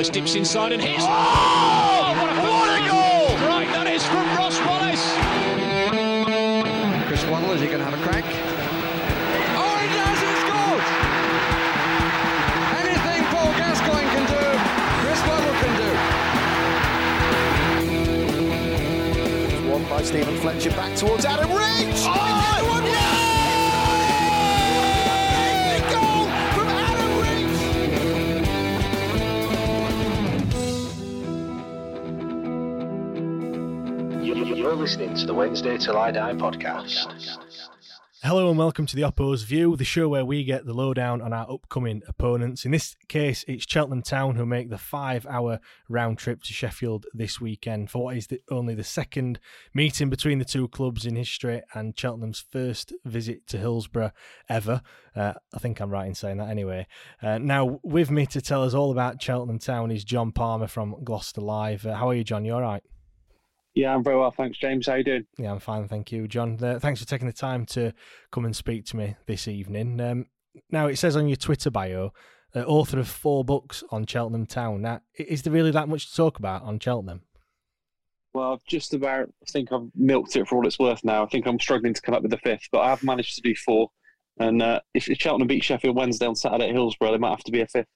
Wallace dips inside and hits. Oh, oh what a, what a goal! Right, that is from Ross Wallace. Chris Waddle, is he going to have a crack? Oh, he does! He scores! Anything Paul Gascoigne can do, Chris Waddle can do. One by Steven Fletcher back towards Adam Reach. Oh, You're listening to the Wednesday Till I Die podcast. Hello and welcome to the Oppo's View, the show where we get the lowdown on our upcoming opponents. In this case, it's Cheltenham Town who make the five-hour round trip to Sheffield this weekend for what is the, only the second meeting between the two clubs in history and Cheltenham's first visit to Hillsborough ever. Uh, I think I'm right in saying that anyway. Uh, now, with me to tell us all about Cheltenham Town is Jon Palmer from Gloucester Live. Uh, how are you, Jon? You all right? Yeah, I'm very well, thanks, James. How you doing? Yeah, I'm fine, thank you, Jon. Uh, thanks for taking the time to come and speak to me this evening. Um, now, it says on your Twitter bio, uh, author of four books on Cheltenham Town. Now, is there really that much to talk about on Cheltenham? Well, I've just about I think I've milked it for all it's worth now. I think I'm struggling to come up with the fifth, but I have managed to do four. And uh, if, Cheltenham beat Sheffield Wednesday on Saturday at Hillsborough, there might have to be a fifth.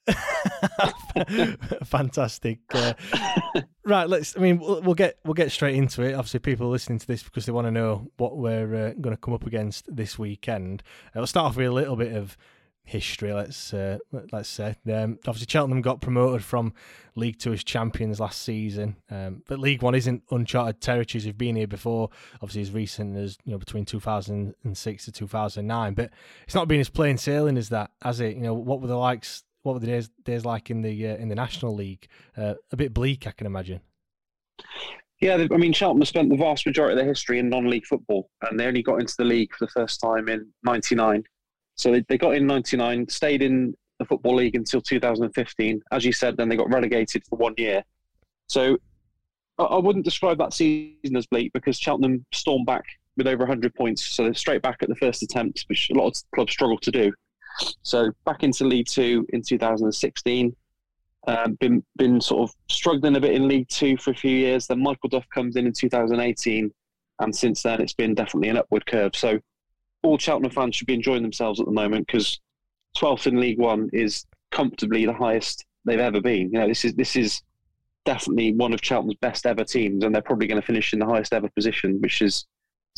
Fantastic. Uh, right, let's. I mean, we'll, we'll get we'll get straight into it. Obviously, people are listening to this because they want to know what we're uh, going to come up against this weekend. Uh, we'll start off with a little bit of history. Let's uh, let- let's say. Um, obviously, Cheltenham got promoted from League Two as champions last season, um, but League One isn't uncharted territories. We've been here before, obviously as recent as you know between 2006 to 2009. But it's not been as plain sailing as that, has it? You know, what were the likes? What were the days days like in the uh, in the National League? Uh, a bit bleak, I can imagine. Yeah, I mean, Cheltenham have spent the vast majority of their history in non-league football, and they only got into the league for the first time in '99. So they, they got in '99, stayed in the football league until 2015. As you said, then they got relegated for one year. So I, I wouldn't describe that season as bleak because Cheltenham stormed back with over 100 points, so they're straight back at the first attempt, which a lot of clubs struggle to do. So back into League Two in 2016. Um, been been sort of struggling a bit in League Two for a few years. Then Michael Duff comes in in 2018, and since then it's been definitely an upward curve. So all Cheltenham fans should be enjoying themselves at the moment because 12th in League One is comfortably the highest they've ever been. You know, this is this is definitely one of Cheltenham's best ever teams, and they're probably going to finish in the highest ever position, which is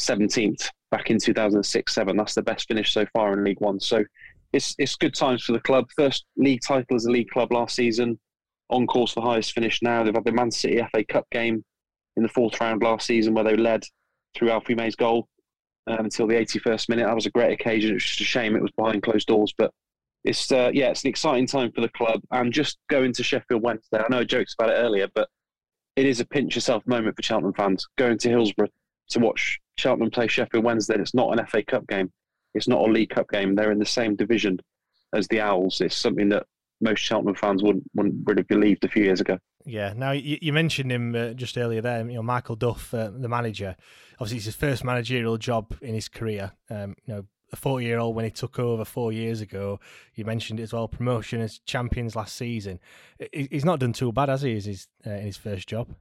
17th back in 2006-7. That's the best finish so far in League One. So it's it's good times for the club. First league title as a league club last season, on course for highest finish now. They've had the Man City FA Cup game in the fourth round last season where they led through Alfie May's goal um, until the 81st minute. That was a great occasion. It's just a shame it was behind closed doors, but it's uh, yeah, it's an exciting time for the club. And just going to Sheffield Wednesday. I know I joked about it earlier, but it is a pinch yourself moment for Cheltenham fans going to Hillsborough to watch Cheltenham play Sheffield Wednesday. It's not an FA Cup game. It's not a League Cup game. They're in the same division as the Owls. It's something that most Cheltenham fans wouldn't wouldn't really believed a few years ago. Yeah. Now you, you mentioned him uh, just earlier there. You know, Michael Duff, uh, the manager. Obviously, it's his first managerial job in his career. Um, you know, a 40 year old when he took over four years ago. You mentioned it as well. Promotion as champions last season. He's not done too bad, has he? Is his uh, in his first job?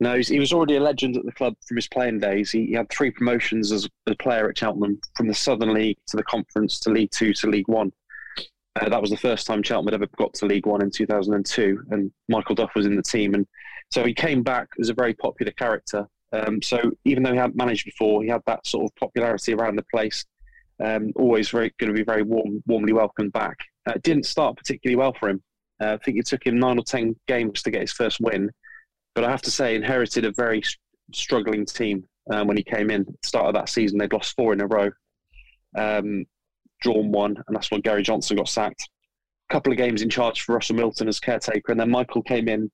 No, he was already a legend at the club from his playing days. He, he had three promotions as a player at Cheltenham, from the Southern League to the Conference to League Two to League One. Uh, that was the first time Cheltenham had ever got to League One in 2002, and Michael Duff was in the team. And so he came back as a very popular character. Um, so even though he hadn't managed before, he had that sort of popularity around the place. Um, always very going to be very warm, warmly welcomed back. Uh, didn't start particularly well for him. Uh, I think it took him nine or ten games to get his first win, but I have to say, inherited a very struggling team um, when he came in. start of that season, they'd lost four in a row. Um, drawn one, and that's when Gary Johnson got sacked. A couple of games in charge for Russell Milton as caretaker, and then Michael came in,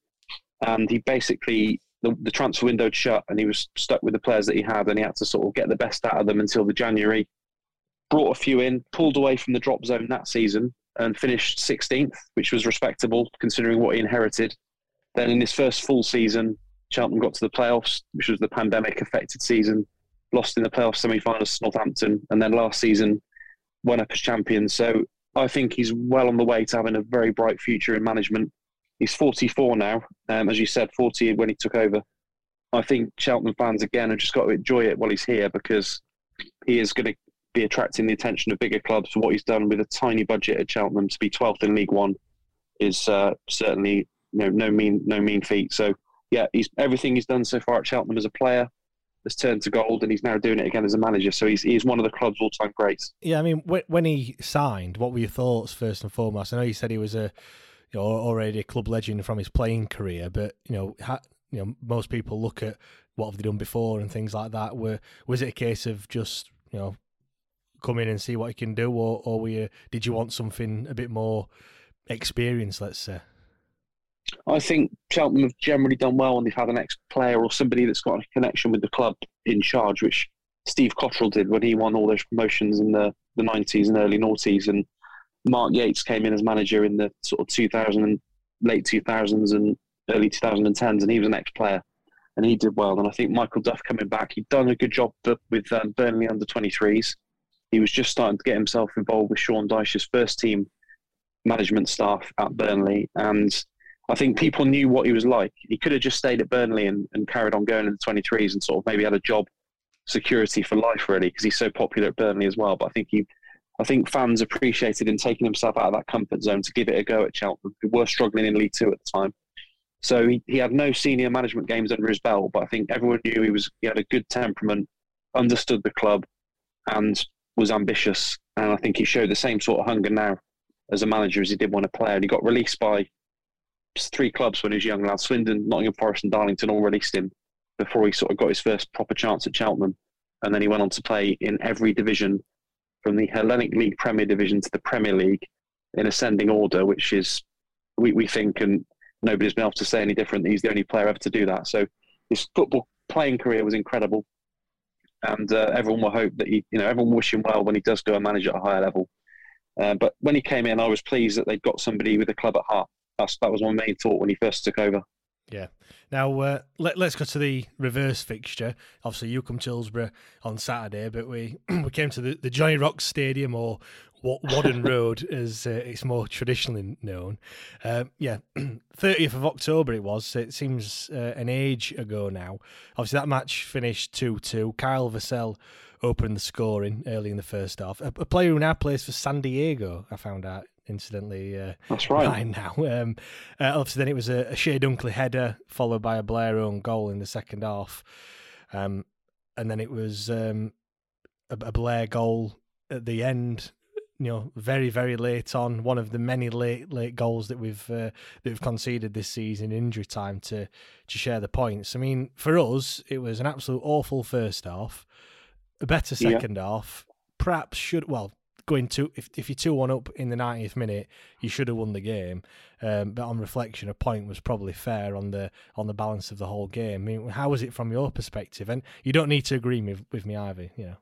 and he basically the, the transfer window shut, and he was stuck with the players that he had, and he had to sort of get the best out of them until the January. Brought a few in, pulled away from the drop zone that season, and finished 16th, which was respectable considering what he inherited. Then in his first full season, Cheltenham got to the playoffs, which was the pandemic affected season, lost in the playoff semi finals to Northampton, and then last season went up as champion. So I think he's well on the way to having a very bright future in management. He's 44 now, um, as you said, 40 when he took over. I think Cheltenham fans again have just got to enjoy it while he's here because he is going to be attracting the attention of bigger clubs for what he's done with a tiny budget at Cheltenham to be 12th in League One is uh, certainly you know, no mean no mean feat. So yeah, he's everything he's done so far at Cheltenham as a player has turned to gold, and he's now doing it again as a manager. So he's he's one of the club's all time greats. Yeah, I mean, when he signed, what were your thoughts first and foremost? I know you said he was a you know already a club legend from his playing career, but you know, ha, you know, most people look at what have they done before and things like that. Were was it a case of just you know come in and see what he can do, or or were you, did you want something a bit more experience? Let's say. I think Cheltenham have generally done well when they've had an ex-player or somebody that's got a connection with the club in charge, which Steve Cotterill did when he won all those promotions in the, the 90s and early noughties. And Mark Yates came in as manager in the sort of 2000 and late 2000s and early 2010s, and he was an ex-player and he did well. And I think Michael Duff coming back, he'd done a good job with um, Burnley under 23s. He was just starting to get himself involved with Sean Dyche's first team management staff at Burnley, and I think people knew what he was like. He could have just stayed at Burnley and, and carried on going in the 23s and sort of maybe had a job security for life, really, because he's so popular at Burnley as well. But I think he, I think fans appreciated him taking himself out of that comfort zone to give it a go at Cheltenham, who were struggling in League Two at the time. So he, he had no senior management games under his belt, but I think everyone knew he was he had a good temperament, understood the club, and was ambitious. And I think he showed the same sort of hunger now as a manager as he did when a player. And he got released by three clubs when he was young lad. Swindon, Nottingham Forest, and Darlington all released him before he sort of got his first proper chance at Cheltenham. And then he went on to play in every division from the Hellenic League Premier Division to the Premier League in ascending order, which is, we, we think, and nobody's been able to say any different. That he's the only player ever to do that. So his football playing career was incredible. And uh, everyone will hope that he, you know, everyone will wish him well when he does go and manage at a higher level. Uh, but when he came in, I was pleased that they'd got somebody with a club at heart that's that was my main thought when he first took over. Yeah. Now uh, let let's go to the reverse fixture. Obviously, you come to Hillsborough on Saturday, but we we came to the, the Jonny-Rocks Stadium or Whaddon Road, as uh, it's more traditionally known. Uh, yeah, 30th of October it was. So it seems uh, an age ago now. Obviously, that match finished 2 2. Kyle Vassell opened the scoring early in the first half. A, a player who now plays for San Diego, I found out incidentally. Uh, That's right. Now, um, uh, obviously, then it was a, a Chey Dunkley header followed by a Blair own goal in the second half, um, and then it was um, a, a, Blair goal at the end. You know, very very late on, one of the many late late goals that we've uh, that we've conceded this season, in injury time to to share the points. I mean, for us, it was an absolute awful first half, a better second yeah. half. Perhaps should well going to if if you're two one up in the 90th minute, you should have won the game. Um, but on reflection, a point was probably fair on the on the balance of the whole game. I mean, how was it from your perspective? And you don't need to agree with with me either. You know.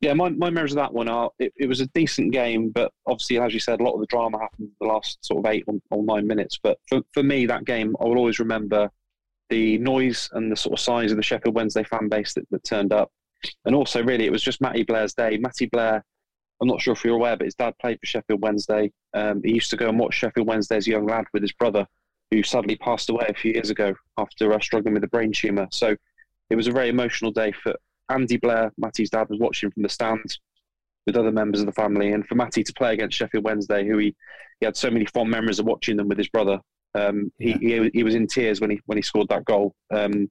Yeah, my, my memories of that one are it, it, was a decent game, but obviously, as you said, a lot of the drama happened in the last sort of eight or, or nine minutes. But for, for me, that game, I will always remember the noise and the sort of size of the Sheffield Wednesday fan base that, that turned up. And also, really, it was just Matty Blair's day. Matty Blair, I'm not sure if you're aware, but his dad played for Sheffield Wednesday. Um, he used to go and watch Sheffield Wednesday as a young lad with his brother, who sadly passed away a few years ago after uh, struggling with a brain tumour. So it was a very emotional day for Andy Blair, Matty's dad, was watching from the stands with other members of the family. And for Matty to play against Sheffield Wednesday, who he, he had so many fond memories of watching them with his brother, um, yeah. he, he, he was in tears when he when he scored that goal. Um,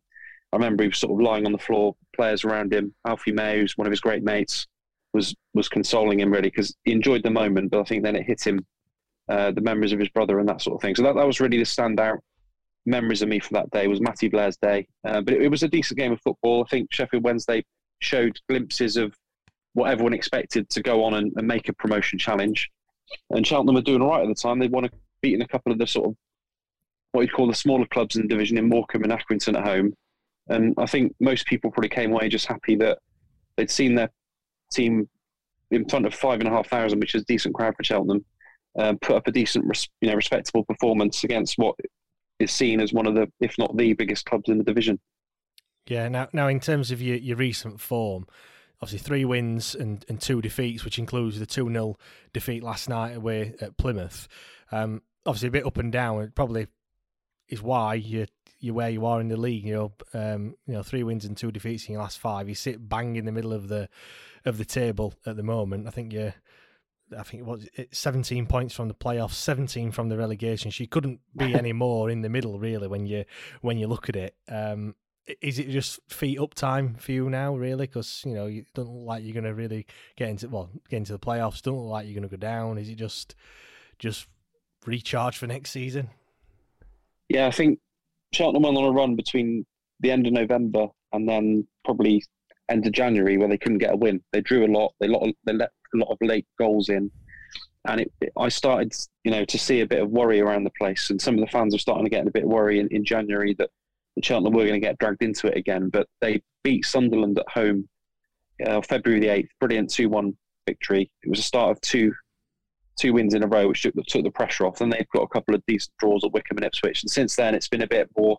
I remember he was sort of lying on the floor, players around him. Alfie May, who's one of his great mates, was was consoling him really because he enjoyed the moment, but I think then it hit him uh, the memories of his brother and that sort of thing. So that, that was really the standout memories of me for that day was Matty Blair's day. Uh, but it, it, was a decent game of football. I think Sheffield Wednesday showed glimpses of what everyone expected to go on and, and make a promotion challenge. And Cheltenham were doing all right at the time. They'd won a, beaten a couple of the sort of what you'd call the smaller clubs in the division in Morecambe and Accrington at home. And I think most people probably came away just happy that they'd seen their team in front of five and a half thousand, which is a decent crowd for Cheltenham, um, put up a decent, you know, respectable performance against what is seen as one of the, if not the biggest clubs in the division. Yeah. Now, now in terms of your, your recent form, obviously three wins and, and two defeats, which includes the two 0 defeat last night away at Plymouth. Um, obviously a bit up and down. It probably is why you you're where you are in the league. You know, um, you know, three wins and two defeats in your last five. You sit bang in the middle of the of the table at the moment. I think you're I think it was 17 points from the playoffs, 17 from the relegation. She couldn't be any more in the middle, really, when you when you look at it. Um, is it just feet up time for you now, really? Because you know you don't look like you're going to really get into well get into the playoffs. Don't look like you're going to go down. Is it just just recharge for next season? Yeah, I think Cheltenham went on a run between the end of November and then probably end of January where they couldn't get a win. They drew a lot. They, lot they let a lot of late goals in, and it, it, I started, you know, to see a bit of worry around the place. And some of the fans were starting to get a bit of worry in, in January that the Cheltenham were going to get dragged into it again. But they beat Sunderland at home, uh, February the eighth. Brilliant two-one victory. It was a start of two two wins in a row, which took the, took the pressure off. Then they've got a couple of decent draws at Wycombe and Ipswich, and since then it's been a bit more,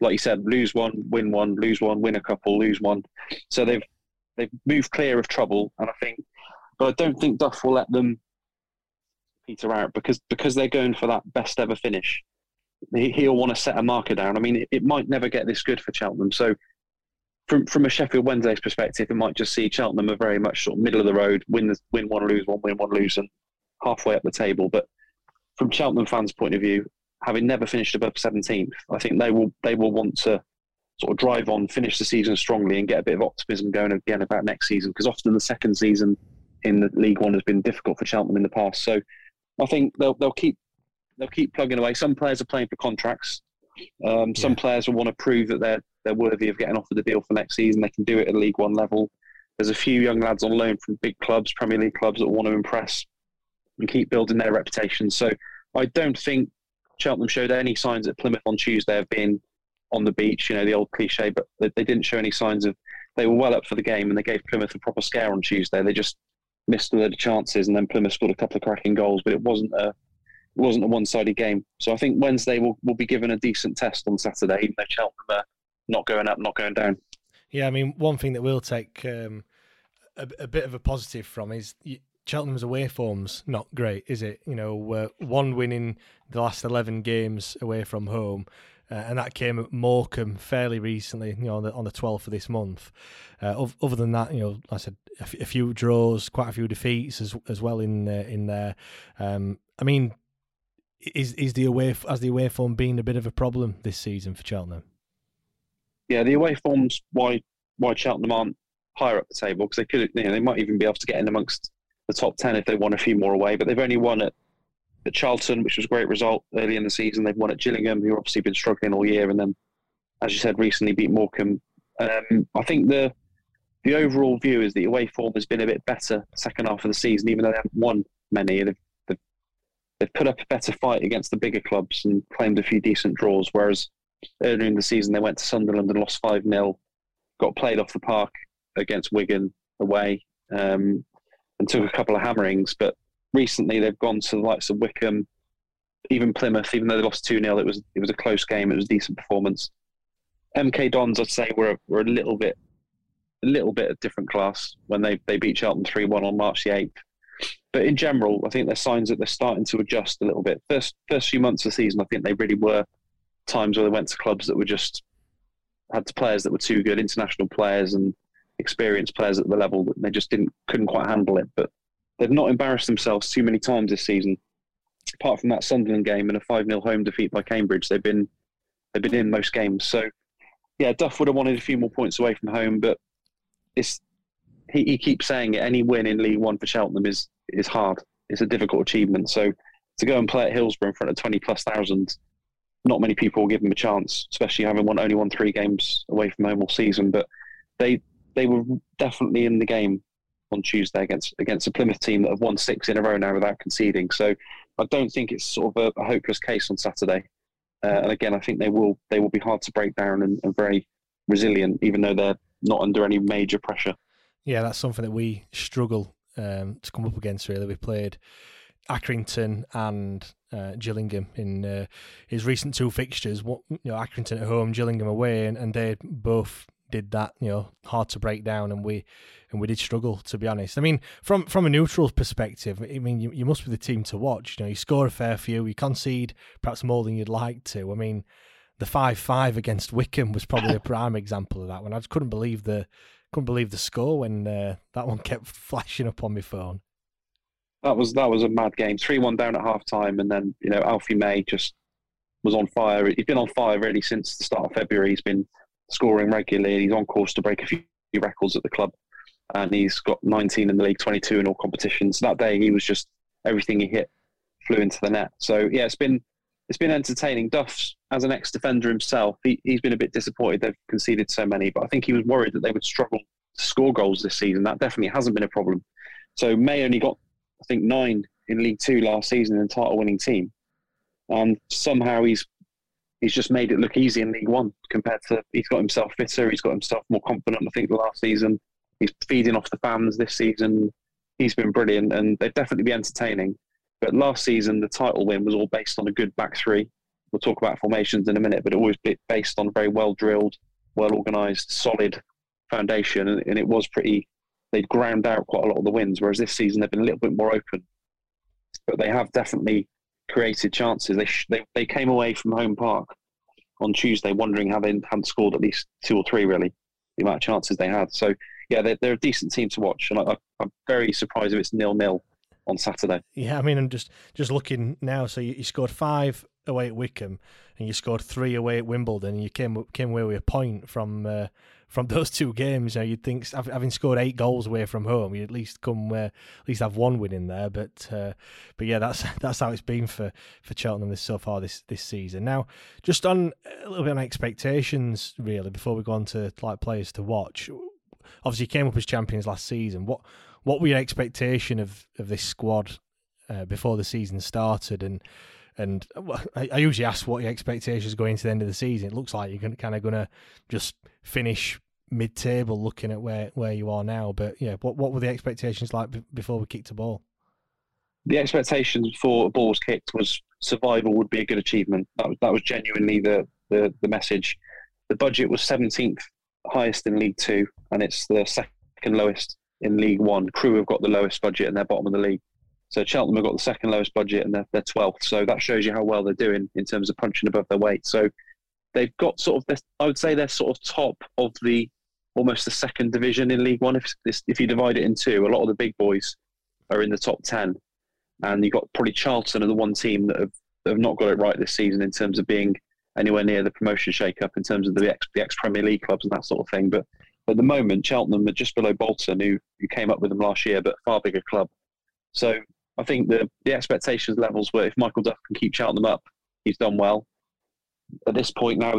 like you said, lose one, win one, lose one, win a couple, lose one. So they've they've moved clear of trouble, and I think but I don't think Duff will let them peter out because because they're going for that best ever finish. He, will want to set a marker down. I mean, it, it, might never get this good for Cheltenham. So, from from a Sheffield Wednesday's perspective, it might just see Cheltenham are very much sort of middle of the road, win the, win one, lose one, win one, lose, and halfway up the table. But from Cheltenham fans' point of view, having never finished above 17th, I think they will they will want to sort of drive on, finish the season strongly, and get a bit of optimism going again about next season. Because often the second season in the League One has been difficult for Cheltenham in the past. So I think they'll they'll keep they'll keep plugging away. Some players are playing for contracts. Um, some yeah. players will want to prove that they're they're worthy of getting offered the deal for next season. They can do it at League One level. There's a few young lads on loan from big clubs, Premier League clubs that want to impress and keep building their reputation. So I don't think Cheltenham showed any signs at Plymouth on Tuesday of being on the beach, you know, the old cliche, but they, they didn't show any signs of they were well up for the game and they gave Plymouth a proper scare on Tuesday. They just missed a load of chances, and then Plymouth scored a couple of cracking goals, but it wasn't a it wasn't a one-sided game. So I think Wednesday will will be given a decent test on Saturday, even though Cheltenham are not going up, not going down. Yeah, I mean, one thing that we'll take um, a, a, bit of a positive from is Cheltenham's away form's not great, is it? You know, one win in the last eleven games away from home, uh, and that came at Morecambe fairly recently, you know, on the, on the 12th of this month. Uh, other than that, you know, like I said a, f- a few draws, quite a few defeats as as well in uh, in there. Um, I mean, is is the away has the away form been a bit of a problem this season for Cheltenham? Yeah, the away form's why why Cheltenham aren't higher up the table because they could, you know, they might even be able to get in amongst the top ten if they won a few more away, but they've only won at at Charlton, which was a great result early in the season. They've won at Gillingham, who obviously been struggling all year, and then, as you said, recently beat Morecambe. Um, I think the the overall view is the away form has been a bit better second half of the season, even though they haven't won many. They've, they've, they've put up a better fight against the bigger clubs and claimed a few decent draws. Whereas earlier in the season, they went to Sunderland and lost 5 0, got played off the park against Wigan away, um, and took a couple of hammerings. But recently they've gone to the likes of Wycombe, even Plymouth. Even though they lost two 0 it was it was a close game. It was a decent performance. MK Dons, I'd say, were were a little bit a little bit of different class when they they beat Cheltenham three one on March the eighth. But in general, I think there's signs that they're starting to adjust a little bit. First first few months of the season, I think they really were times where they went to clubs that were just had to players that were too good, international players and experienced players at the level that they just didn't couldn't quite handle it. But they've not embarrassed themselves too many times this season. Apart from that Sunderland game and a five 0 home defeat by Cambridge, they've been they've been in most games. So yeah, Duff would have wanted a few more points away from home, but it's he, he keeps saying it. Any win in League One for Cheltenham is is hard. It's a difficult achievement. So to go and play at Hillsborough in front of twenty plus thousand not many people will give them a chance, especially having won only won three games away from home all season. But they they were definitely in the game on Tuesday against against a Plymouth team that have won six in a row now without conceding. So I don't think it's sort of a, a hopeless case on Saturday. Uh, and again, I think they will they will be hard to break down and, and very resilient, even though they're not under any major pressure. Yeah, that's something that we struggle um, to come up against. Really, we played Accrington and uh, Gillingham in uh, his recent two fixtures. What you know, Accrington at home, Gillingham away, and, and they both did that. You know, hard to break down, and we and we did struggle to be honest. I mean, from from a neutral perspective, I mean, you, you must be the team to watch. You know, you score a fair few, you concede perhaps more than you'd like to. I mean, the five five against Wycombe was probably a prime example of that. one. I just couldn't believe the couldn't believe the score when uh, that one kept flashing up on my phone that was that was a mad game. Three one down at half time, and then you know Alfie May just was on fire. He's been on fire really since the start of February. He's been scoring regularly. He's on course to break a few records at the club, and he's got 19 in the league, 22 in all competitions. That day, he was just everything he hit flew into the net. So yeah, it's been it's been entertaining. Duff's as an ex defender himself, he, he's been a bit disappointed they've conceded so many, but I think he was worried that they would struggle to score goals this season. That definitely hasn't been a problem. So May only got I think nine in League Two last season in a title-winning team, and somehow he's he's just made it look easy in League One compared to he's got himself fitter, he's got himself more confident. I think the last season he's feeding off the fans. This season he's been brilliant, and they'd definitely be entertaining. But last season the title win was all based on a good back three. We'll talk about formations in a minute, but it was based on a very well drilled, well organised, solid foundation, and, and it was pretty they'd ground out quite a lot of the wins, whereas this season they've been a little bit more open. But they have definitely created chances. They sh- they, they came away from home park on Tuesday wondering how they hadn't scored at least two or three really the amount of chances they had. So yeah, they're, they're a decent team to watch, and I, am very surprised if it's nil nil on Saturday. Yeah, I mean, I'm just just looking now. So you, you scored five away at Wycombe, and you scored three away at Wimbledon, and you came came away with a point from uh, from those two games. You know, you'd think having scored eight goals away from home, you'd at least come uh, at least have one win in there. But uh, but yeah, that's that's how it's been for for Cheltenham this so far this this season. Now, just on a little bit on expectations, really, before we go on to like players to watch. Obviously, you came up as champions last season. What what were your expectation of of this squad uh, before the season started and? And I, usually ask what your expectations going into the end of the season. It looks like you're kind of going to just finish mid-table, looking at where, where you are now. But yeah, what what were the expectations like b- before we kicked a ball? The expectations before a ball was kicked was survival would be a good achievement. That was that was genuinely the the, the message. The budget was 17th highest in League Two, and it's the second lowest in League One. Crewe have got the lowest budget, and they're bottom of the league. So Cheltenham have got the second lowest budget, and they're, they're 12th. So that shows you how well they're doing in terms of punching above their weight. So they've got sort of this, I would say they're sort of top of the almost the second division in League One. If if you divide it in two, a lot of the big boys are in the top ten, and you've got probably Charlton are the one team that have, have not got it right this season in terms of being anywhere near the promotion shake-up in terms of the ex, the ex Premier League clubs and that sort of thing. But at the moment, Cheltenham are just below Bolton, who who came up with them last year, but far bigger club. So I think the the expectations levels were if Michael Duff can keep Cheltenham up, he's done well at this point now,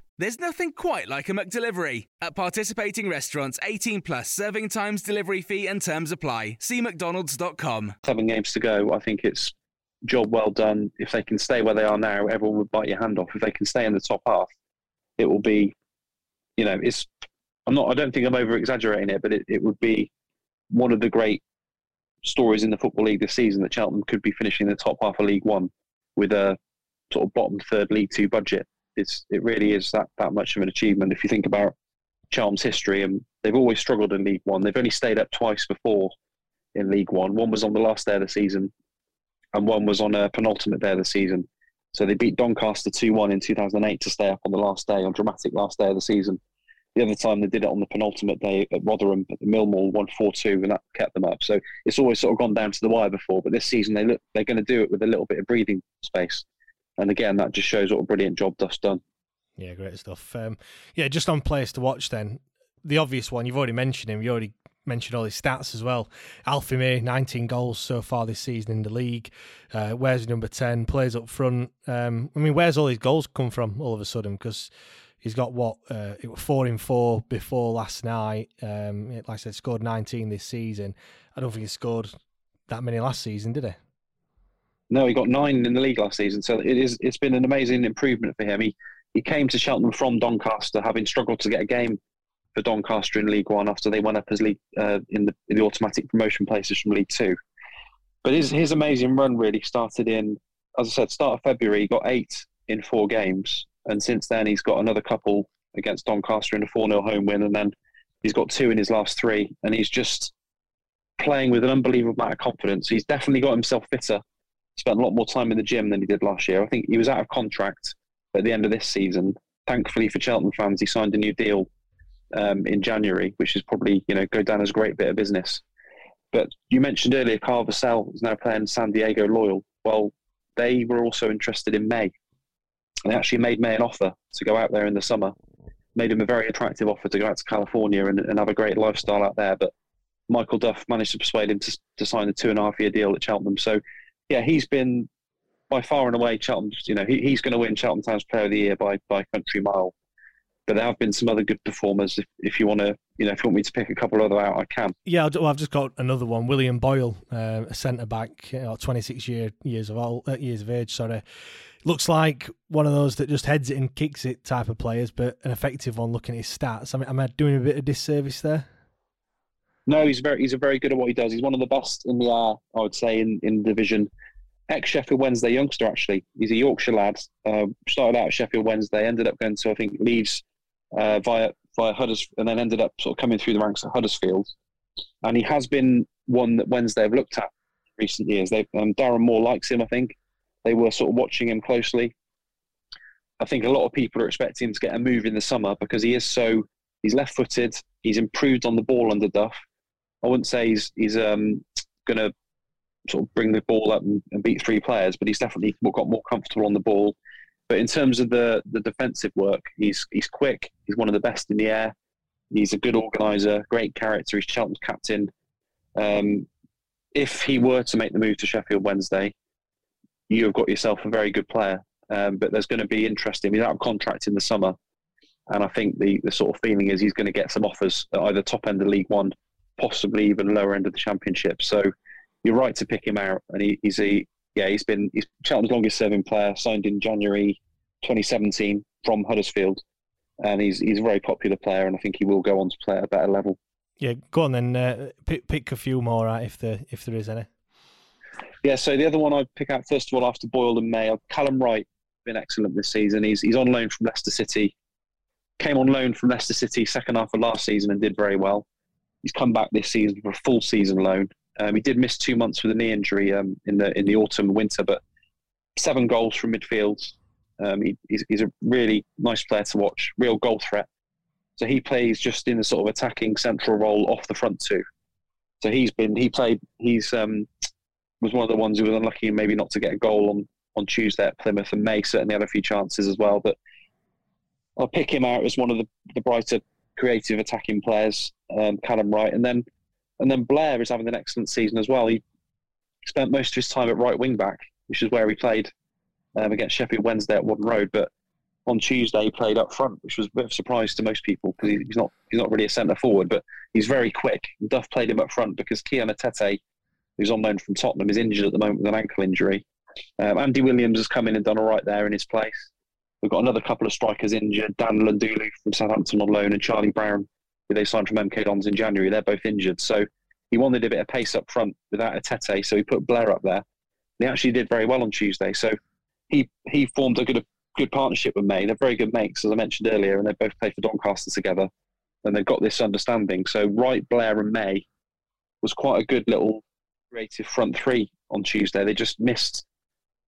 There's nothing quite like a McDelivery. At participating restaurants, 18 plus serving times, delivery fee, and terms apply. See McDonald's.com. Seven games to go. I think it's job well done. If they can stay where they are now, everyone would bite your hand off. If they can stay in the top half, it will be, you know, it's. I'm not. I don't think I'm over exaggerating it, but it, it would be one of the great stories in the football league this season that Cheltenham could be finishing the top half of League One with a sort of bottom third League Two budget it's it really is that that much of an achievement. If you think about Charm's history, and they've always struggled in League One. They've only stayed up twice before in League One. One was on the last day of the season, and one was on a penultimate day of the season. So they beat Doncaster two one in two thousand eight to stay up on the last day, on dramatic last day of the season. The other time they did it on the penultimate day at Rotherham at the Millwall, one four two, and that kept them up. So it's always sort of gone down to the wire before. But this season they look they're going to do it with a little bit of breathing space. And again, that just shows what a brilliant job Duff's done. Yeah, great stuff. Um, yeah, just on players to watch then. The obvious one, you've already mentioned him. You already mentioned all his stats as well. Alfie May, 19 goals so far this season in the league. Uh, where's number 10? Plays up front. Um, I mean, where's all his goals come from all of a sudden? Because he's got what? Uh, it was four in four before last night. Um, like I said, scored 19 this season. I don't think he scored that many last season, did he? No, he got nine in the league last season. So it is. It's been an amazing improvement for him. He he came to Cheltenham from Doncaster, having struggled to get a game for Doncaster in League One after they went up as league uh, in, the, in the automatic promotion places from League Two. But his his amazing run really started in, as I said, start of February. He got eight in four games, and since then he's got another couple against Doncaster in a four 0 home win, and then he's got two in his last three, and he's just playing with an unbelievable amount of confidence. He's definitely got himself fitter. Spent a lot more time in the gym than he did last year. I think he was out of contract at the end of this season. Thankfully for Cheltenham fans, he signed a new deal um, in January, which is probably you know go down as a great bit of business. But you mentioned earlier, Carl Vassell is now playing San Diego Loyal. Well, they were also interested in May. They actually made May an offer to go out there in the summer. Made him a very attractive offer to go out to California and, and have a great lifestyle out there. But Michael Duff managed to persuade him to, to sign a two and a half year deal at Cheltenham. So, yeah, he's been by far and away Cheltenham's. You know, he, he's going to win Cheltenham Town's Player of the Year by by country mile. But there have been some other good performers. If, if you want to, you know, if you want me to pick a couple other out, I can. Yeah, well, I've just got another one. William Boyle, uh, a centre back, you know, 26 year years of old, uh, years of age. Sorry, looks like one of those that just heads it and kicks it type of players, but an effective one. Looking at his stats, I mean, am I doing a bit of disservice there? No, he's very he's a very good at what he does. He's one of the best in the air, I would say, in in division ex Sheffield Wednesday youngster, actually. He's a Yorkshire lad. Uh, started out at Sheffield Wednesday, ended up going to, I think, Leeds uh, via via Huddersfield, and then ended up sort of coming through the ranks at Huddersfield. And he has been one that Wednesday have looked at recent years. They um, Darren Moore likes him, I think. They were sort of watching him closely. I think a lot of people are expecting him to get a move in the summer because he is so he's left footed. He's improved on the ball under Duff. I wouldn't say he's he's um, going to sort of bring the ball up and, and, beat three players, but he's definitely got more comfortable on the ball. But in terms of the the defensive work, he's he's quick. He's one of the best in the air. He's a good organizer, great character. He's Cheltenham's captain. Um, if he were to make the move to Sheffield Wednesday, you have got yourself a very good player. Um, but there's going to be interest in. He's out of contract in the summer, and I think the the sort of feeling is he's going to get some offers at either top end of League One, possibly even lower end of the Championship. So you're right to pick him out, and he, he's a yeah he's been he's Cheltenham's longest serving player, signed in January 2017 from Huddersfield, and he's he's a very popular player, and I think he will go on to play at a better level. Yeah, go on then. Uh, pick pick a few more out if there if there is any. Yeah, so the other one I'd pick out first of all after Boyle and May, Callum Wright been excellent this season. He's he's on loan from Leicester City. Came on loan from Leicester City second half of last season and did very well. He's come back this season for a full season loan. Um, he did miss two months with a knee injury um, in the in the autumn and winter, but seven goals from midfield. Um, he, he's, he's a really nice player to watch, real goal threat. So he plays just in the sort of attacking central role off the front two. So he's been he played he's um, was one of the ones who was unlucky maybe not to get a goal on on Tuesday at Plymouth, and May certainly had a few chances as well. But I'll pick him out as one of the, the brighter, creative attacking players, um, Callum Wright, and then and then Blair is having an excellent season as well. He spent most of his time at right wing back, which is where he played um, against Sheffield Wednesday at Whaddon Road. But on Tuesday he played up front, which was a bit of a surprise to most people because he's not he's not really a centre forward, but he's very quick. Duff played him up front because Kion Etete, who's on loan from Tottenham, is injured at the moment with an ankle injury. Um, Andy Williams has come in and done all right there in his place. We've got another couple of strikers injured. Dan Lundulu from Southampton on loan and Charlie Brown, who they signed from MK Dons in January. They're both injured. So he wanted a bit of pace up front without Etete, so he put Blair up there. He actually did very well on Tuesday. So he he formed a good good partnership with May. They're very good mates, as I mentioned earlier, and they both played for Doncaster together. And they've got this understanding. So Wright, Blair, and May was quite a good little creative front three on Tuesday. They just missed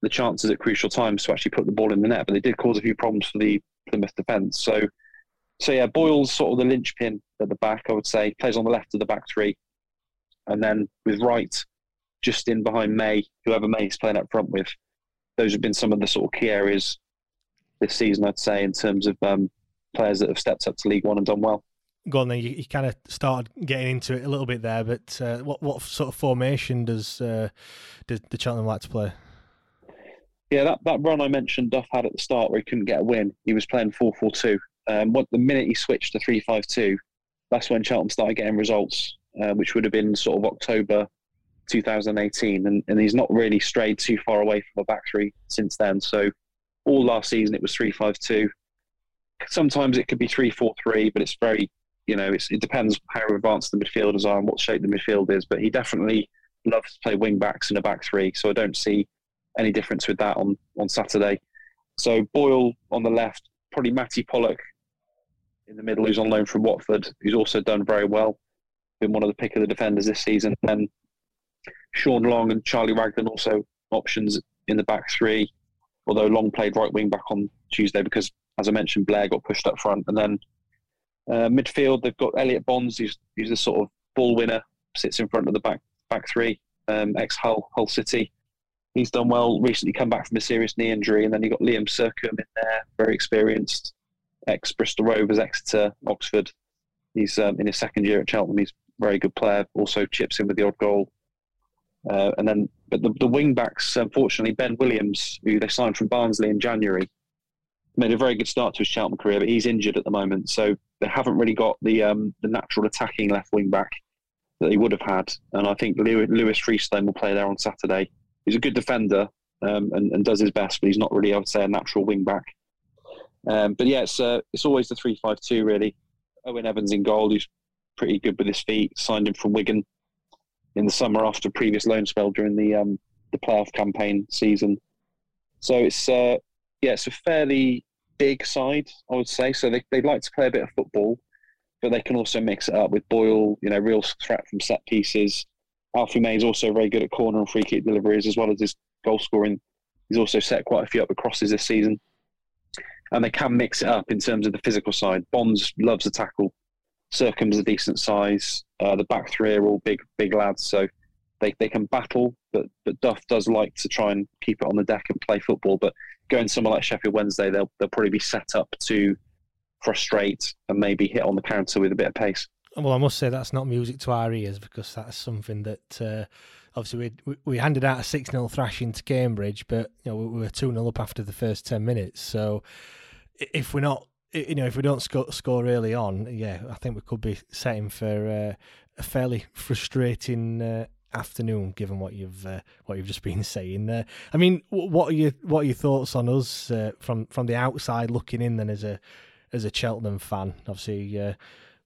the chances at crucial times to actually put the ball in the net, but they did cause a few problems for the Plymouth defence. So, so yeah, Boyle's sort of the linchpin at the back. I would say plays on the left of the back three, and then with Wright just in behind May, whoever May is playing up front with. Those have been some of the sort of key areas this season, I'd say, in terms of um, players that have stepped up to League One and done well. Go on then. You, you kind of started getting into it a little bit there, but uh, what what sort of formation does uh, does the Cheltenham like to play? Yeah, that, that run I mentioned Duff had at the start where he couldn't get a win, he was playing 4 4 2. Um, what, the minute he switched to 3 5 2, that's when Cheltenham started getting results, uh, which would have been sort of October 2018. And, and he's not really strayed too far away from a back three since then. So all last season it was 3 5 2. Sometimes it could be 3 4 3, but it's very, you know, it depends how advanced the midfielders are and what shape the midfield is. But he definitely loves to play wing backs in a back three. So I don't see any difference with that on, on Saturday. So Boyle on the left, probably Mattie Pollock in the middle, who's on loan from Watford, who's also done very well, been one of the pick of the defenders this season. And Sean Long and Charlie Raglan also options in the back three, although Long played right wing back on Tuesday because, as I mentioned, Blair got pushed up front. And then uh, midfield, they've got Elliot Bonds, who's, who's the sort of ball winner, sits in front of the back back three, um, ex Hull Hull City he's done well. Recently come back from a serious knee injury, and then you've got Liam Sercombe in there, very experienced, ex Bristol Rovers, Exeter, Oxford. He's um, in his second year at Cheltenham. He's a very good player. Also chips in with the odd goal. Uh, and then, but the, the wing backs, unfortunately, Ben Williams, who they signed from Barnsley in January, made a very good start to his Cheltenham career, but he's injured at the moment, so they haven't really got the um, the natural attacking left wing back that they would have had. And I think Lewis Freestone will play there on Saturday he's a good defender um, and, and, does his best, but he's not really, I would say, a natural wing back. Um, but yeah, it's uh, it's always the three five two really. Owen Evans in goal, who's pretty good with his feet. Signed him from Wigan in the summer after previous loan spell during the um, the playoff campaign season. So it's uh, yeah, it's a fairly big side, I would say. So they they like to play a bit of football, but they can also mix it up with Boyle, you know, real threat from set pieces. Alfie May is also very good at corner and free kick deliveries as well as his goal scoring. He's also set quite a few up the crosses this season. And they can mix it up in terms of the physical side. Bonds loves a tackle. Sercombe's a decent size. Uh, the back three are all big, big lads, so they, they can battle. But but Duff does like to try and keep it on the deck and play football. But going somewhere like Sheffield Wednesday, they'll they'll probably be set up to frustrate and maybe hit on the counter with a bit of pace well, I must say that's not music to our ears because that's something that uh, obviously we we handed out a six 0 thrashing to Cambridge, but you know we were two 0 up after the first ten minutes. So if we're not, you know, if we don't score, score early on, yeah, I think we could be setting for uh, a fairly frustrating. Uh, afternoon given what you've uh, what you've just been saying there i mean what are your what are your thoughts on us uh, from from the outside looking in then as a as a cheltenham fan obviously uh,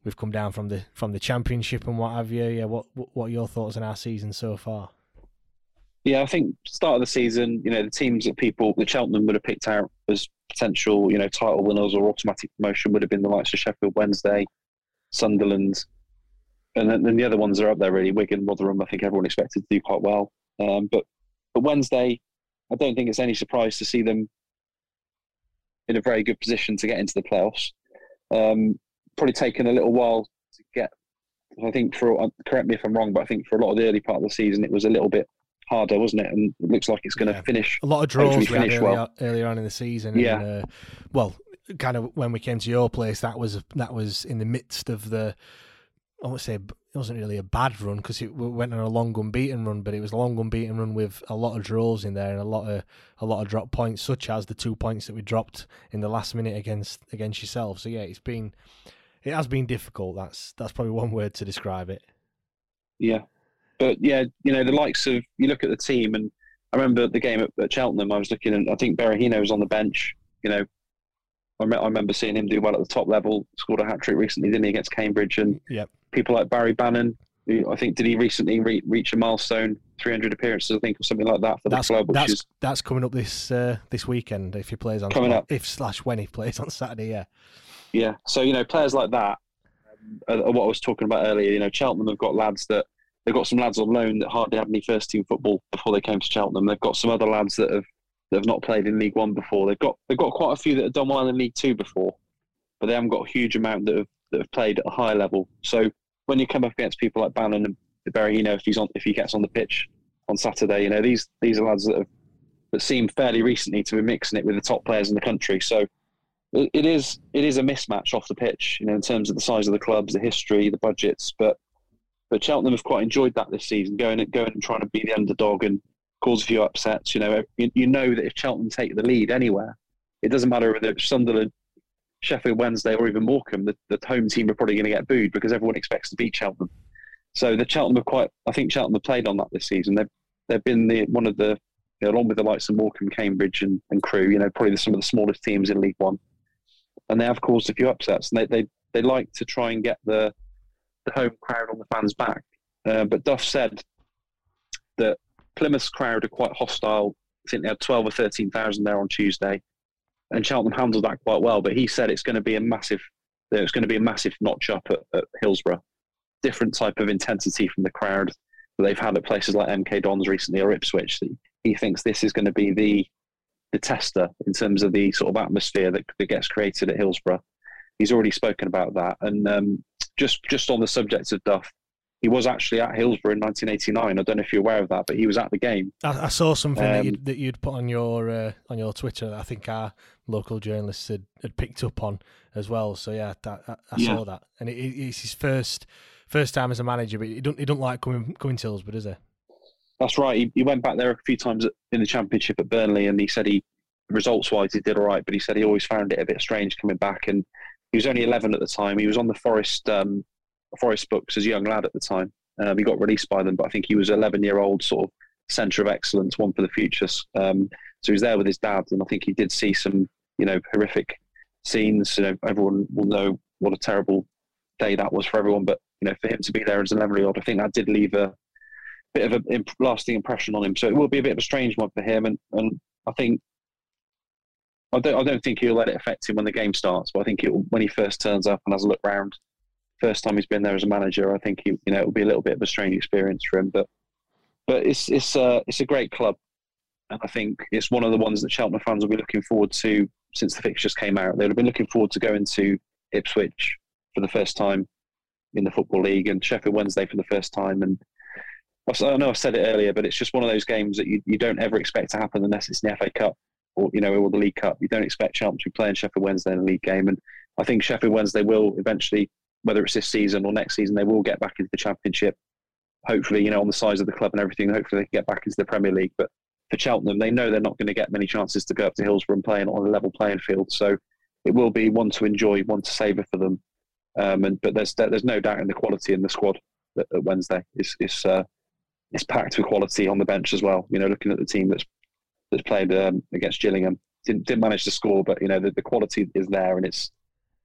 we've come down from the from the championship and what have you. Yeah, what what are your thoughts on our season so far? Yeah, I think start of the season, you know, the teams that people, the Cheltenham would have picked out as potential, you know, title winners or automatic promotion would have been the likes of Sheffield Wednesday, Sunderland, and then, then the other ones are up there really. Wigan, Rotherham, I think everyone expected to do quite well. Um, but but Wednesday, I don't think it's any surprise to see them in a very good position to get into the playoffs. Um, probably taken a little while to get. I think for uh, correct me if I'm wrong, but I think for a lot of the early part of the season, it was a little bit harder, wasn't it? And it looks like it's going to yeah. finish. A lot of draws we had earlier, well. earlier on in the season. Yeah. And, uh, well, kind of when we came to your place, that was that was in the midst of the. I would say it wasn't really a bad run because it went on a long unbeaten run, but it was a long unbeaten run with a lot of draws in there and a lot of a lot of drop points, such as the two points that we dropped in the last minute against against yourself. So yeah, it's been it has been difficult. That's that's probably one word to describe it. Yeah, but yeah, you know, the likes of you look at the team, and I remember the game at, at Cheltenham. I was looking, and I think Berahino was on the bench. You know, I, me- I, remember seeing him do well at the top level. Scored a hat trick recently, didn't he, against Cambridge? And yep. people like Barry Bannan, Who I think did he recently re- reach a milestone, 300 appearances, I think, or something like that for that's, the club. that's is, that's coming up this uh, this weekend if he plays on coming up. if slash when he plays on Saturday. Yeah, yeah. So you know, players like that. Um, what I was talking about earlier, you know, Cheltenham have got lads that They've got some lads on loan that hardly had any first team football before they came to Cheltenham. They've got some other lads that have that have not played in League One before. They've got they've got quite a few that have done well in League Two before, but they haven't got a huge amount that have that have played at a high level. So when you come up against people like Bannan and Berry, you know if he's on if he gets on the pitch on Saturday, you know these these are lads that have that seem fairly recently to be mixing it with the top players in the country. So it, is it is a mismatch off the pitch, you know, in terms of the size of the clubs, the history, the budgets, but but Cheltenham have quite enjoyed that this season, going going and trying to be the underdog and cause a few upsets. You know, you, you know that if Cheltenham take the lead anywhere, it doesn't matter whether it's Sunderland, Sheffield Wednesday, or even Morecambe. The, the home team are probably going to get booed because everyone expects to beat Cheltenham. So the Cheltenham have quite. I think Cheltenham have played on that this season. They've they've been the one of the you know, along with the likes of Morecambe, Cambridge, and, and Crewe. You know, probably some of the smallest teams in League One, and they have caused a few upsets. And they they, they like to try and get the the home crowd on the fans' back. Uh, but Duff said that Plymouth's crowd are quite hostile. I think they had 12 or 13,000 there on Tuesday. And Cheltenham handled that quite well. But he said it's going to be a massive, it's going to be a massive notch up at, at Hillsborough. Different type of intensity from the crowd that they've had at places like MK Dons recently or Ipswich. He thinks this is going to be the the tester in terms of the sort of atmosphere that, that gets created at Hillsborough. He's already spoken about that. And um, just just on the subject of Duff, he was actually at Hillsborough in 1989. I don't know if you're aware of that, but he was at the game. I, I saw something um, that, you'd, that, you'd, put on your uh, on your Twitter. That I think our local journalists had, had picked up on as well. So yeah, that, I, I yeah. saw that, and it, it's his first first time as a manager. But he don't he don't like coming coming to Hillsborough, does he? That's right. He, he went back there a few times in the championship at Burnley, and he said he results wise he did all right, but he said he always found it a bit strange coming back and he was only 11 at the time. He was on the Forest um, Forest books as a young lad at the time. Um, he got released by them, but I think he was 11 year old sort of centre of excellence, one for the future. Um, so he was there with his dad, and I think he did see some, you know, horrific scenes. You know, everyone will know what a terrible day that was for everyone. But you know, for him to be there as an 11 year old, I think that did leave a bit of a lasting impression on him. So it will be a bit of a strange one for him, and and I think I don't, I don't think he'll let it affect him when the game starts. But I think when he first turns up and has a look round, first time he's been there as a manager, I think he, you know, it'll be a little bit of a strange experience for him. But, but it's it's a it's a great club, and I think it's one of the ones that Cheltenham fans will be looking forward to since the fixtures came out. They'll have been looking forward to going to Ipswich for the first time in the football league and Sheffield Wednesday for the first time. And I know I've said it earlier, but it's just one of those games that you, you don't ever expect to happen unless it's in the FA Cup or you know, or the League Cup. You don't expect Cheltenham to be playing Sheffield Wednesday in a league game, and I think Sheffield Wednesday will eventually, whether it's this season or next season, they will get back into the Championship. Hopefully, you know, on the size of the club and everything, hopefully they can get back into the Premier League. But for Cheltenham, they know they're not going to get many chances to go up to Hillsborough and play on a level playing field. So it will be one to enjoy, one to savour for them. Um, and but there's there's no doubt in the quality in the squad That, at Wednesday. is it's uh, it's packed with quality on the bench as well. You know, looking at the team that's that's played um, against Gillingham. Didn't, didn't manage to score, but you know the, the quality is there, and it's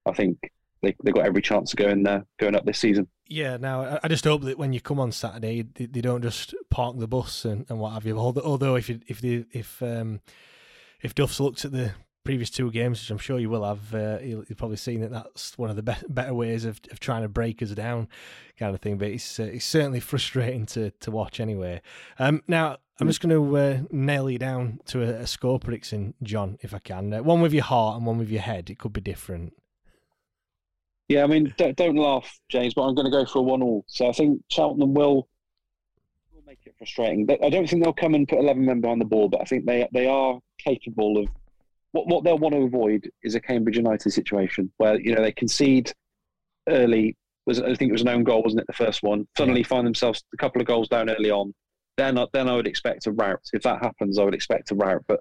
I think they they got every chance of going uh, going up this season. Yeah, now I just hope that when you come on Saturday, they, they don't just park the bus and, and what have you. Although if you, if they, if um, if Duff's looked at the previous two games, which I'm sure you will have, uh, you've probably seen that that's one of the be- better ways of, of trying to break us down, kind of thing. But it's uh, it's certainly frustrating to to watch anyway. Um, now I'm just going to uh, nail you down to a, a, score prediction, Jon, if I can. Uh, one with your heart and one with your head. It could be different. Yeah, I mean, don't, don't laugh, James, but I'm going to go for a one-all. So I think Cheltenham will will make it frustrating. I don't think they'll come and put 11 men behind the ball, but I think they they are capable of what what they'll want to avoid is a Cambridge United situation where you know they concede early. Was I think it was an own goal, wasn't it? The first one. Suddenly find themselves a couple of goals down early on. Then uh, then I would expect a rout. If that happens, I would expect a rout. But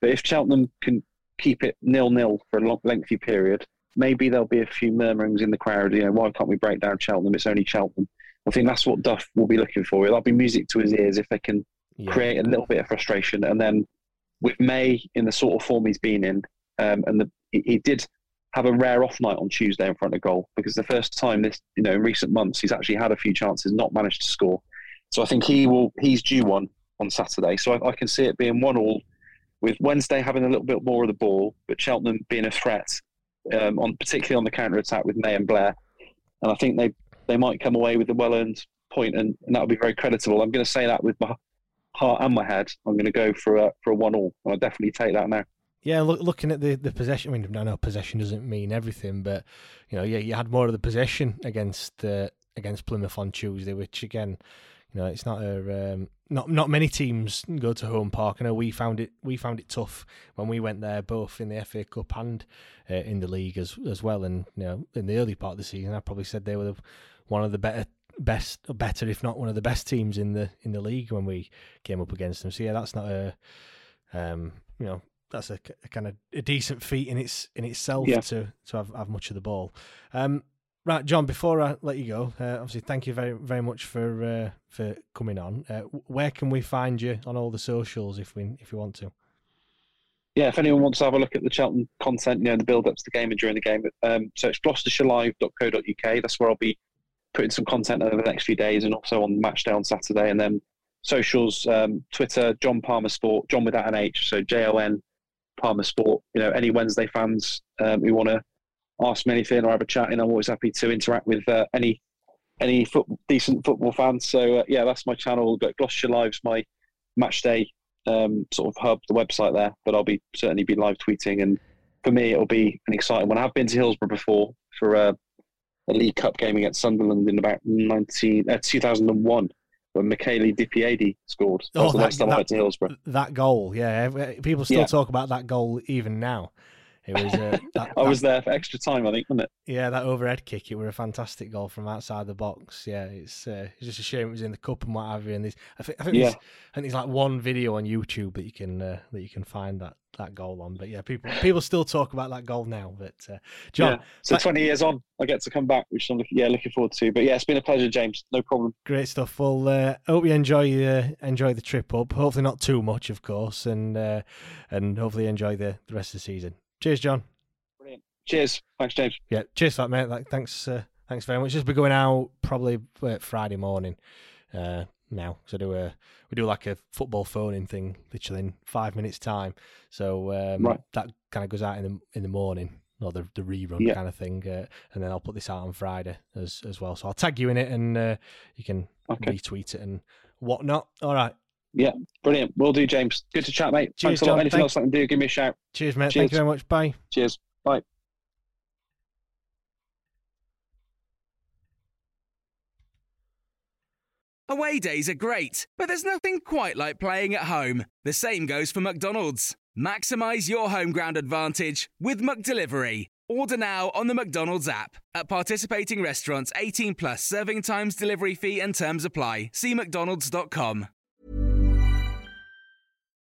but if Cheltenham can keep it nil nil for a long, lengthy period, maybe there'll be a few murmurings in the crowd. You know, why can't we break down Cheltenham? It's only Cheltenham. I think that's what Duff will be looking for. That'll be music to his ears if they can yeah. create a little bit of frustration and then with May in the sort of form he's been in, um, and the, he, did have a rare off night on Tuesday in front of goal because the first time this, you know, in recent months he's actually had a few chances, not managed to score. So I think he will. He's due one on Saturday. So I, I can see it being one all, with Wednesday having a little bit more of the ball, but Cheltenham being a threat, um, on particularly on the counter attack with May and Blair. And I think they they might come away with a well earned point, and, and that would be very creditable. I'm going to say that with my heart and my head, I'm going to go for a for a one all. I'll definitely take that now. Yeah, look, looking at the, the possession. I mean, I know possession doesn't mean everything, but you know, yeah, you had more of the possession against uh, against Plymouth on Tuesday, which again, you know, it's not a um, not not many teams go to home park. I know we found it we found it tough when we went there, both in the FA Cup and uh, in the league as as well. And you know, in the early part of the season, I probably said they were the, one of the better best or better, if not one of the best teams in the in the league when we came up against them. So yeah, that's not a um, you know that's a, a kind of a decent feat in its in itself yeah. to to have, have much of the ball. Um, right, Jon. Before I let you go, uh, obviously thank you very very much for uh, for coming on. Uh, where can we find you on all the socials if we if you want to? Yeah, if anyone wants to have a look at the Cheltenham content, you know, the build up to the game and during the game, um, so it's gloucestershireLive.co.uk. That's where I'll be putting some content over the next few days and also on match day on Saturday. And then socials, um, Twitter, Jon Palmer Sport, Jon without an H, so J O N Palmer Sport. You know, any Wednesday fans um, who want to ask me anything or have a chat, and I'm always happy to interact with uh, any any foot, decent football fans. So uh, yeah, that's my channel. But Gloucestershire Live's my match day um, sort of hub, the website there. But I'll be certainly be live tweeting, and for me, it'll be an exciting one. I've been to Hillsborough before for uh, a League Cup game against Sunderland in about 19, uh, 2001 when Michele Di Piedi scored. That oh, was the last time that, I went to Hillsborough. That goal, yeah. People still yeah. talk about that goal even now. It was. Uh, that, I was there for extra time, I think, wasn't it? Yeah, that overhead kick. It was a fantastic goal from outside the box. Yeah, it's uh, it's just a shame it was in the cup and what have you. And there's, I think, I think, yeah. there's, I think there's like one video on YouTube that you can uh, that you can find that that goal on. But yeah, people people still talk about that goal now. But uh, Jon, yeah. so twenty years on, I get to come back, which I'm looking, yeah looking forward to. But yeah, it's been a pleasure, James. No problem. Great stuff. Well, uh, hope you enjoy uh, enjoy the trip up. Hopefully not too much, of course, and uh, and hopefully enjoy the, the rest of the season. Cheers, Jon. Brilliant. Cheers. Thanks, James. Yeah, cheers for that, mate. Like, thanks, uh, thanks very much. Just be going out probably uh, Friday morning uh, now. So do a we do like a football phoning thing, literally in five minutes time. So um, right. that kind of goes out in the in the morning or the the rerun yeah. kind of thing, uh, and then I'll put this out on Friday as as well. So I'll tag you in it, and uh, you can okay. retweet it and whatnot. All right. Yeah, brilliant. We'll do, James. Good to chat, mate. Cheers, Thanks a lot. Jon. Anything Thank- else I can do, give me a shout. Cheers, mate. Cheers. Thank you very much. Bye. Cheers. Bye. Away days are great, but there's nothing quite like playing at home. The same goes for McDonald's. Maximize your home ground advantage with McDelivery. Order now on the McDonald's app. At participating restaurants, 18 plus serving times, delivery fee, and terms apply. See McDonald's.com.